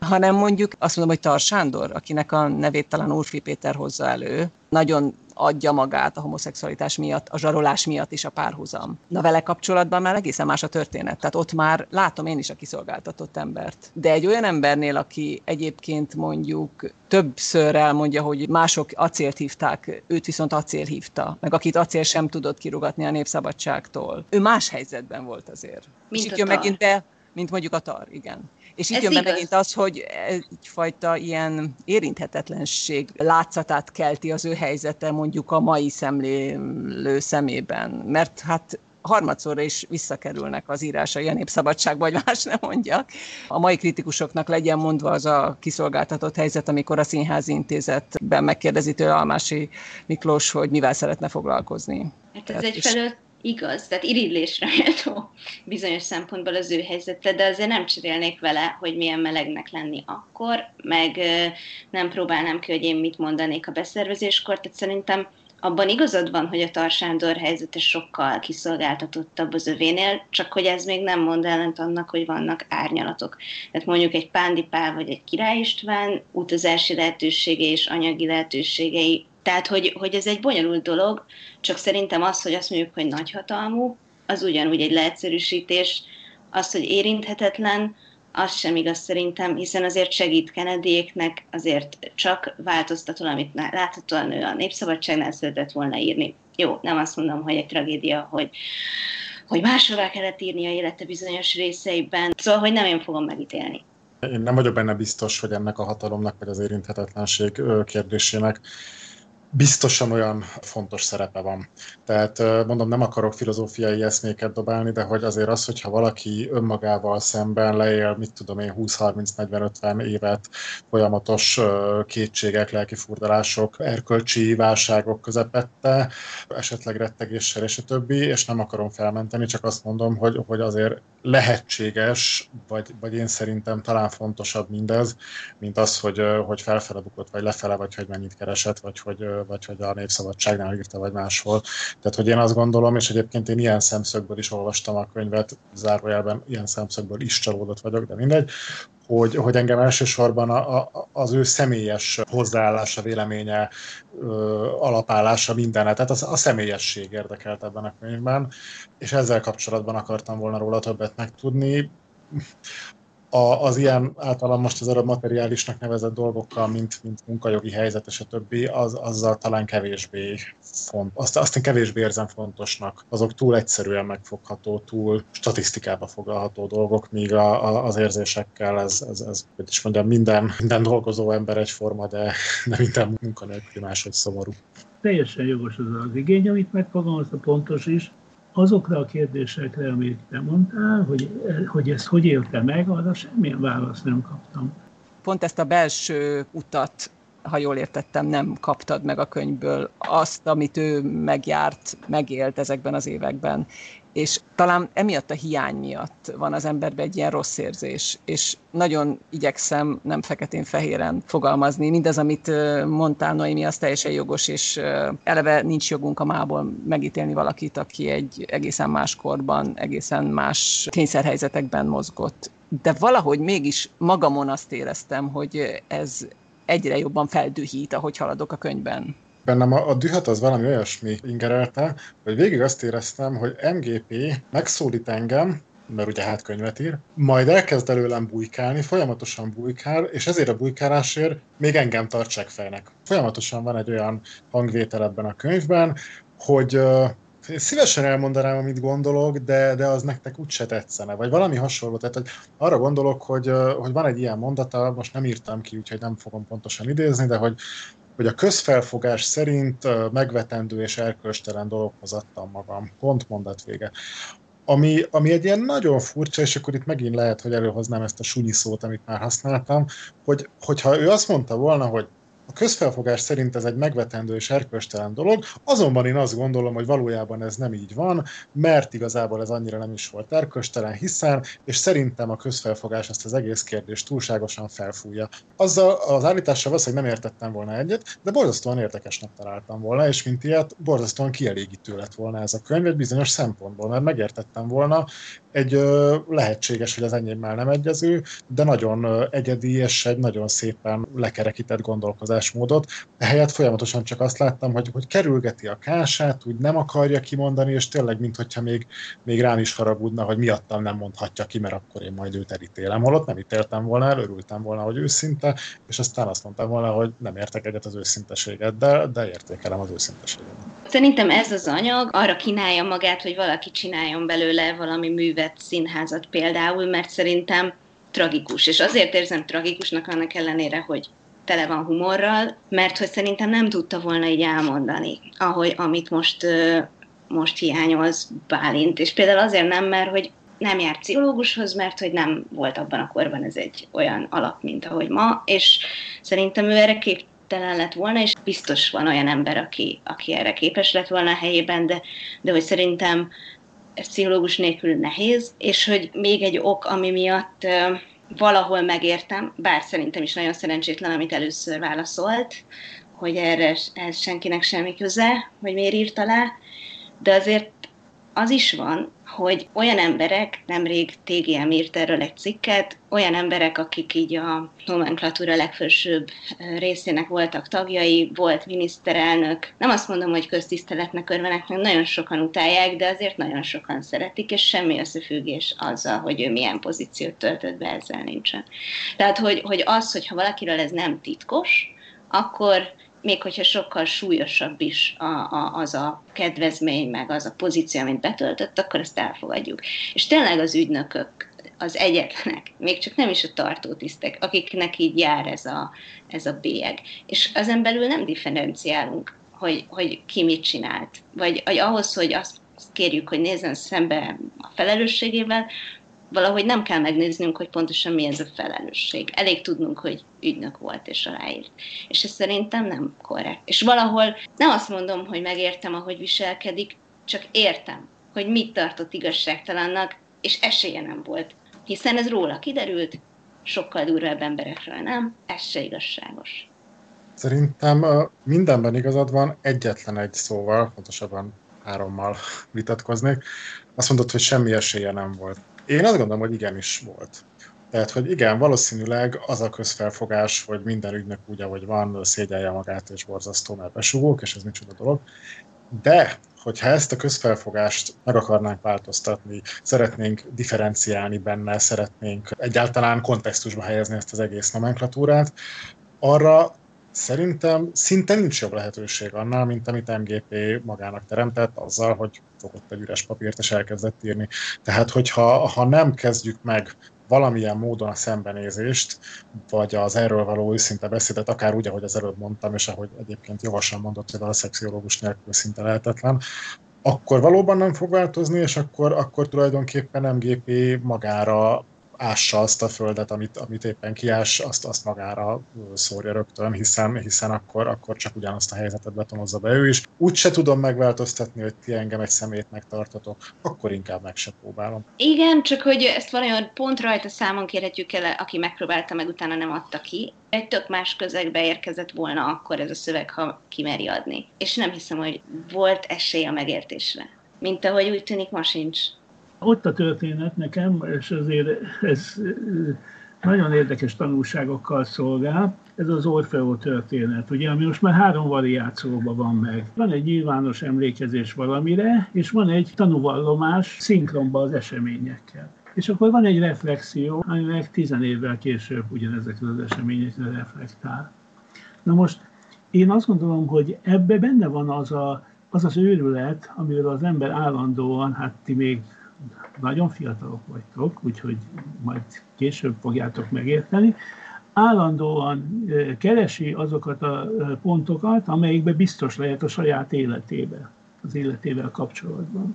Speaker 3: hanem mondjuk azt mondom, hogy Tar Sándor, akinek a nevét talán Urfi Péter hozza elő, nagyon adja magát a homoszexualitás miatt, a zsarolás miatt is a párhuzam. Na vele kapcsolatban már egészen más a történet. Tehát ott már látom én is a kiszolgáltatott embert. De egy olyan embernél, aki egyébként mondjuk többször elmondja, hogy mások acélt hívták, őt viszont acél hívta, meg akit acél sem tudott kirugatni a népszabadságtól. Ő más helyzetben volt azért. Mint És itt jön megint be, mint mondjuk a tar, igen. És itt Ez jön igaz. megint az, hogy egyfajta ilyen érinthetetlenség látszatát kelti az ő helyzete mondjuk a mai szemlélő szemében. Mert hát harmadszorra is visszakerülnek az írásai a népszabadságba, vagy más nem mondjak. A mai kritikusoknak legyen mondva az a kiszolgáltatott helyzet, amikor a Színházi Intézetben megkérdezi tőle Almási Miklós, hogy mivel szeretne foglalkozni.
Speaker 4: Hát ez egy egyfelől igaz, tehát irigylésre méltó bizonyos szempontból az ő helyzete, de azért nem cserélnék vele, hogy milyen melegnek lenni akkor, meg nem próbálnám ki, hogy én mit mondanék a beszervezéskor, tehát szerintem abban igazad van, hogy a Tarsándor helyzete sokkal kiszolgáltatottabb az övénél, csak hogy ez még nem mond ellent annak, hogy vannak árnyalatok. Tehát mondjuk egy Pándi Pál vagy egy Király István utazási lehetősége és anyagi lehetőségei tehát, hogy, hogy ez egy bonyolult dolog, csak szerintem az, hogy azt mondjuk, hogy nagyhatalmú, az ugyanúgy egy leegyszerűsítés, az, hogy érinthetetlen, az sem igaz szerintem, hiszen azért segít Kennedyéknek, azért csak változtató, amit láthatóan ő a népszabadságnál szeretett volna írni. Jó, nem azt mondom, hogy egy tragédia, hogy hogy máshová kellett írni a élete bizonyos részeiben. Szóval, hogy nem én fogom megítélni.
Speaker 2: Én nem vagyok benne biztos, hogy ennek a hatalomnak, vagy az érinthetetlenség kérdésének biztosan olyan fontos szerepe van. Tehát mondom, nem akarok filozófiai eszméket dobálni, de hogy azért az, hogyha valaki önmagával szemben leél, mit tudom én, 20-30-40-50 évet folyamatos kétségek, lelki furdalások, erkölcsi válságok közepette, esetleg rettegéssel és a többi, és nem akarom felmenteni, csak azt mondom, hogy, hogy azért lehetséges, vagy, vagy én szerintem talán fontosabb mindez, mint az, hogy, hogy felfele bukott, vagy lefele, vagy hogy mennyit keresett, vagy hogy, vagy hogy a Népszabadságnál írta, vagy máshol. Tehát, hogy én azt gondolom, és egyébként én ilyen szemszögből is olvastam a könyvet, zárójelben ilyen szemszögből is csalódott vagyok, de mindegy, hogy, hogy engem elsősorban a, a, az ő személyes hozzáállása, véleménye, ö, alapállása mindene, tehát az, a személyesség érdekelt ebben a könyvben, és ezzel kapcsolatban akartam volna róla többet megtudni a, az ilyen általán most az arab materiálisnak nevezett dolgokkal, mint, mint munkajogi helyzet és a többi, az, azzal talán kevésbé font, azt, azt én kevésbé érzem fontosnak. Azok túl egyszerűen megfogható, túl statisztikába foglalható dolgok, míg a, a, az érzésekkel ez, ez, ez hogy is mondjam, minden, minden dolgozó ember egyforma, de, de minden munkanélküli máshogy szomorú.
Speaker 5: Teljesen jogos az az igény, amit megfogalmazta, pontos is azokra a kérdésekre, amit te mondtál, hogy, hogy ezt hogy élte meg, arra semmilyen választ nem kaptam.
Speaker 3: Pont ezt a belső utat ha jól értettem, nem kaptad meg a könyvből azt, amit ő megjárt, megélt ezekben az években. És talán emiatt a hiány miatt van az emberben egy ilyen rossz érzés, és nagyon igyekszem nem feketén-fehéren fogalmazni. Mindez, amit mondtál, Noémi, az teljesen jogos, és eleve nincs jogunk a mából megítélni valakit, aki egy egészen más korban, egészen más kényszerhelyzetekben mozgott. De valahogy mégis magamon azt éreztem, hogy ez egyre jobban feldühít, ahogy haladok a könyvben.
Speaker 2: Bennem a, a dühöt az valami olyasmi ingerelte, hogy végig azt éreztem, hogy MGP megszólít engem, mert ugye hát könyvet ír, majd elkezd előlem bujkálni, folyamatosan bujkál, és ezért a bujkálásért még engem tartsák fejnek. Folyamatosan van egy olyan hangvétel ebben a könyvben, hogy szívesen elmondanám, amit gondolok, de, de az nektek úgyse tetszene, vagy valami hasonló. Tehát hogy arra gondolok, hogy, hogy van egy ilyen mondata, most nem írtam ki, úgyhogy nem fogom pontosan idézni, de hogy, hogy a közfelfogás szerint megvetendő és erkölcstelen dologhoz adtam magam. Pont mondat vége. Ami, ami egy ilyen nagyon furcsa, és akkor itt megint lehet, hogy előhoznám ezt a sunyi szót, amit már használtam, hogy, hogyha ő azt mondta volna, hogy a közfelfogás szerint ez egy megvetendő és erkölcstelen dolog, azonban én azt gondolom, hogy valójában ez nem így van, mert igazából ez annyira nem is volt erkölcstelen, hiszen, és szerintem a közfelfogás ezt az egész kérdést túlságosan felfújja. Azzal az állítással az, hogy nem értettem volna egyet, de borzasztóan érdekesnek találtam volna, és mint ilyet, borzasztóan kielégítő lett volna ez a könyv egy bizonyos szempontból, mert megértettem volna, egy ö, lehetséges, hogy az enyémmel nem egyező, de nagyon egyedi és egy nagyon szépen lekerekített gondolkozásmódot. Ehelyett folyamatosan csak azt láttam, hogy, hogy kerülgeti a kását, úgy nem akarja kimondani, és tényleg, mintha még, még rám is haragudna, hogy miattam nem mondhatja ki, mert akkor én majd őt elítélem. Holott nem ítéltem volna el, örültem volna, hogy őszinte, és aztán azt mondtam volna, hogy nem értek egyet az őszinteséget, de, de értékelem az őszinteséget.
Speaker 4: Szerintem ez az anyag arra kínálja magát, hogy valaki csináljon belőle valami művet, színházat például, mert szerintem tragikus. És azért érzem tragikusnak annak ellenére, hogy tele van humorral, mert hogy szerintem nem tudta volna így elmondani, ahogy, amit most, most hiányoz Bálint. És például azért nem, mert hogy nem járt pszichológushoz, mert hogy nem volt abban a korban ez egy olyan alap, mint ahogy ma, és szerintem ő erre képtelen lett volna, és biztos van olyan ember, aki, aki erre képes lett volna a helyében, de, de hogy szerintem ez pszichológus nélkül nehéz, és hogy még egy ok, ami miatt valahol megértem, bár szerintem is nagyon szerencsétlen, amit először válaszolt, hogy erre ez senkinek semmi köze, hogy miért írt alá, de azért az is van, hogy olyan emberek, nemrég TGM írt erről egy cikket, olyan emberek, akik így a nomenklatúra legfelsőbb részének voltak tagjai, volt miniszterelnök, nem azt mondom, hogy köztiszteletnek örvenek, mert nagyon sokan utálják, de azért nagyon sokan szeretik, és semmi összefüggés azzal, hogy ő milyen pozíciót töltött be, ezzel nincsen. Tehát, hogy, hogy az, hogyha valakiről ez nem titkos, akkor még hogyha sokkal súlyosabb is a, a, az a kedvezmény, meg az a pozíció, amit betöltött, akkor ezt elfogadjuk. És tényleg az ügynökök az egyetlenek, még csak nem is a tartótisztek, akiknek így jár ez a, ez a bélyeg. És ezen belül nem differenciálunk, hogy, hogy ki mit csinált. Vagy, vagy ahhoz, hogy azt kérjük, hogy nézzen szembe a felelősségével, valahogy nem kell megnéznünk, hogy pontosan mi ez a felelősség. Elég tudnunk, hogy ügynök volt és aláírt. És ez szerintem nem korrekt. És valahol nem azt mondom, hogy megértem, ahogy viselkedik, csak értem, hogy mit tartott igazságtalannak, és esélye nem volt. Hiszen ez róla kiderült, sokkal durvább emberekről nem, ez se igazságos.
Speaker 2: Szerintem mindenben igazad van, egyetlen egy szóval, pontosabban hárommal vitatkoznék. Azt mondod, hogy semmi esélye nem volt. Én azt gondolom, hogy igenis volt. Tehát, hogy igen, valószínűleg az a közfelfogás, hogy minden ügynök úgy, ahogy van, szégyelje magát és borzasztó, mert besugók, és ez micsoda dolog. De, hogyha ezt a közfelfogást meg akarnánk változtatni, szeretnénk differenciálni benne, szeretnénk egyáltalán kontextusba helyezni ezt az egész nomenklatúrát, arra Szerintem szinte nincs jobb lehetőség annál, mint amit MGP magának teremtett, azzal, hogy fogott egy üres papírt és elkezdett írni. Tehát, hogyha ha nem kezdjük meg valamilyen módon a szembenézést, vagy az erről való őszinte beszédet, akár úgy, ahogy az előbb mondtam, és ahogy egyébként jogosan mondott, hogy a szexiológus nélkül szinte lehetetlen, akkor valóban nem fog változni, és akkor, akkor tulajdonképpen MGP magára ássa azt a földet, amit, amit éppen kiás, azt, azt magára szórja rögtön, hiszen, hiszen akkor, akkor csak ugyanazt a helyzetet betonozza be ő is. Úgy se tudom megváltoztatni, hogy ti engem egy szemétnek tartotok, akkor inkább meg se próbálom.
Speaker 4: Igen, csak hogy ezt valami pont rajta számon kérhetjük el, aki megpróbálta, meg utána nem adta ki. Egy tök más közegbe érkezett volna akkor ez a szöveg, ha kimeri adni. És nem hiszem, hogy volt esély a megértésre. Mint ahogy úgy tűnik, ma sincs
Speaker 5: ott a történet nekem, és azért ez nagyon érdekes tanulságokkal szolgál, ez az Orfeó történet, ugye, ami most már három variációban van meg. Van egy nyilvános emlékezés valamire, és van egy tanúvallomás szinkronban az eseményekkel. És akkor van egy reflexió, ami meg tizen évvel később ugyanezekre az eseményekre reflektál. Na most én azt gondolom, hogy ebbe benne van az a, az, az őrület, amiről az ember állandóan, hát ti még nagyon fiatalok vagytok, úgyhogy majd később fogjátok megérteni, állandóan keresi azokat a pontokat, amelyikbe biztos lehet a saját életébe, az életével kapcsolatban.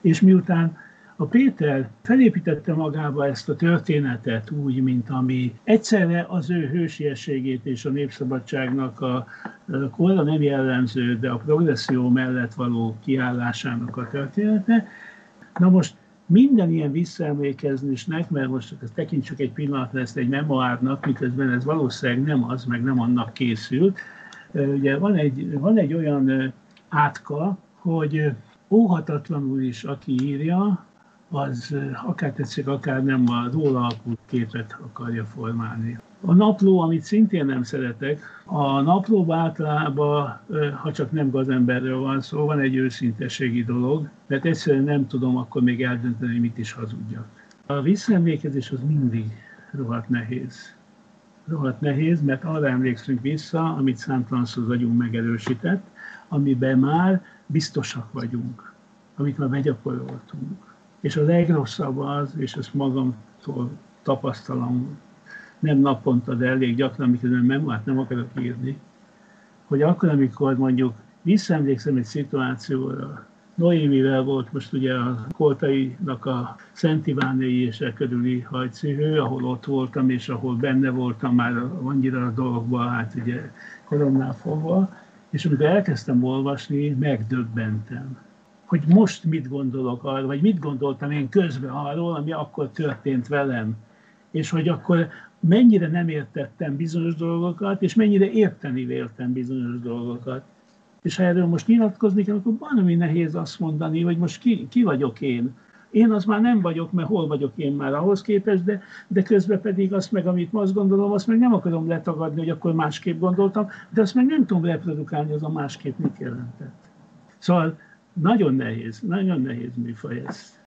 Speaker 5: És miután a Péter felépítette magába ezt a történetet úgy, mint ami egyszerre az ő hősiességét és a népszabadságnak a korra nem jellemző, de a progresszió mellett való kiállásának a története. Na most minden ilyen visszaemlékezésnek, mert most ezt tekintsük egy pillanatra ezt egy memoárnak, miközben ez valószínűleg nem az, meg nem annak készült. Ugye van egy, van egy olyan átka, hogy óhatatlanul is, aki írja, az akár tetszik, akár nem a róla alakult képet akarja formálni. A napló, amit szintén nem szeretek, a naplóban általában, ha csak nem gazemberről van szó, van egy őszinteségi dolog, mert egyszerűen nem tudom akkor még eldönteni, mit is hazudjak. A visszaemlékezés az mindig rohadt nehéz. Rohadt nehéz, mert arra emlékszünk vissza, amit számtalanszor az agyunk megerősített, amiben már biztosak vagyunk, amit már begyakoroltunk. És a legrosszabb az, és ezt magamtól tapasztalom, nem naponta, de elég gyakran, miközben memoárt nem akarok írni, hogy akkor, amikor mondjuk visszaemlékszem egy szituációra, Noémivel volt most ugye a Koltainak a Szent Ivánéi és e körüli hajcihő, ahol ott voltam, és ahol benne voltam már annyira a dolgokban, hát ugye koronnál fogva, és amikor elkezdtem olvasni, megdöbbentem hogy most mit gondolok arról, vagy mit gondoltam én közben arról, ami akkor történt velem. És hogy akkor mennyire nem értettem bizonyos dolgokat, és mennyire érteni véltem bizonyos dolgokat. És ha erről most nyilatkozni kell, akkor van, ami nehéz azt mondani, hogy most ki, ki vagyok én. Én az már nem vagyok, mert hol vagyok én már ahhoz képest, de, de közben pedig azt meg, amit most gondolom, azt meg nem akarom letagadni, hogy akkor másképp gondoltam, de azt meg nem tudom reprodukálni, az a másképp mit jelentett. Szóval nagyon nehéz, nagyon nehéz műfaj ez.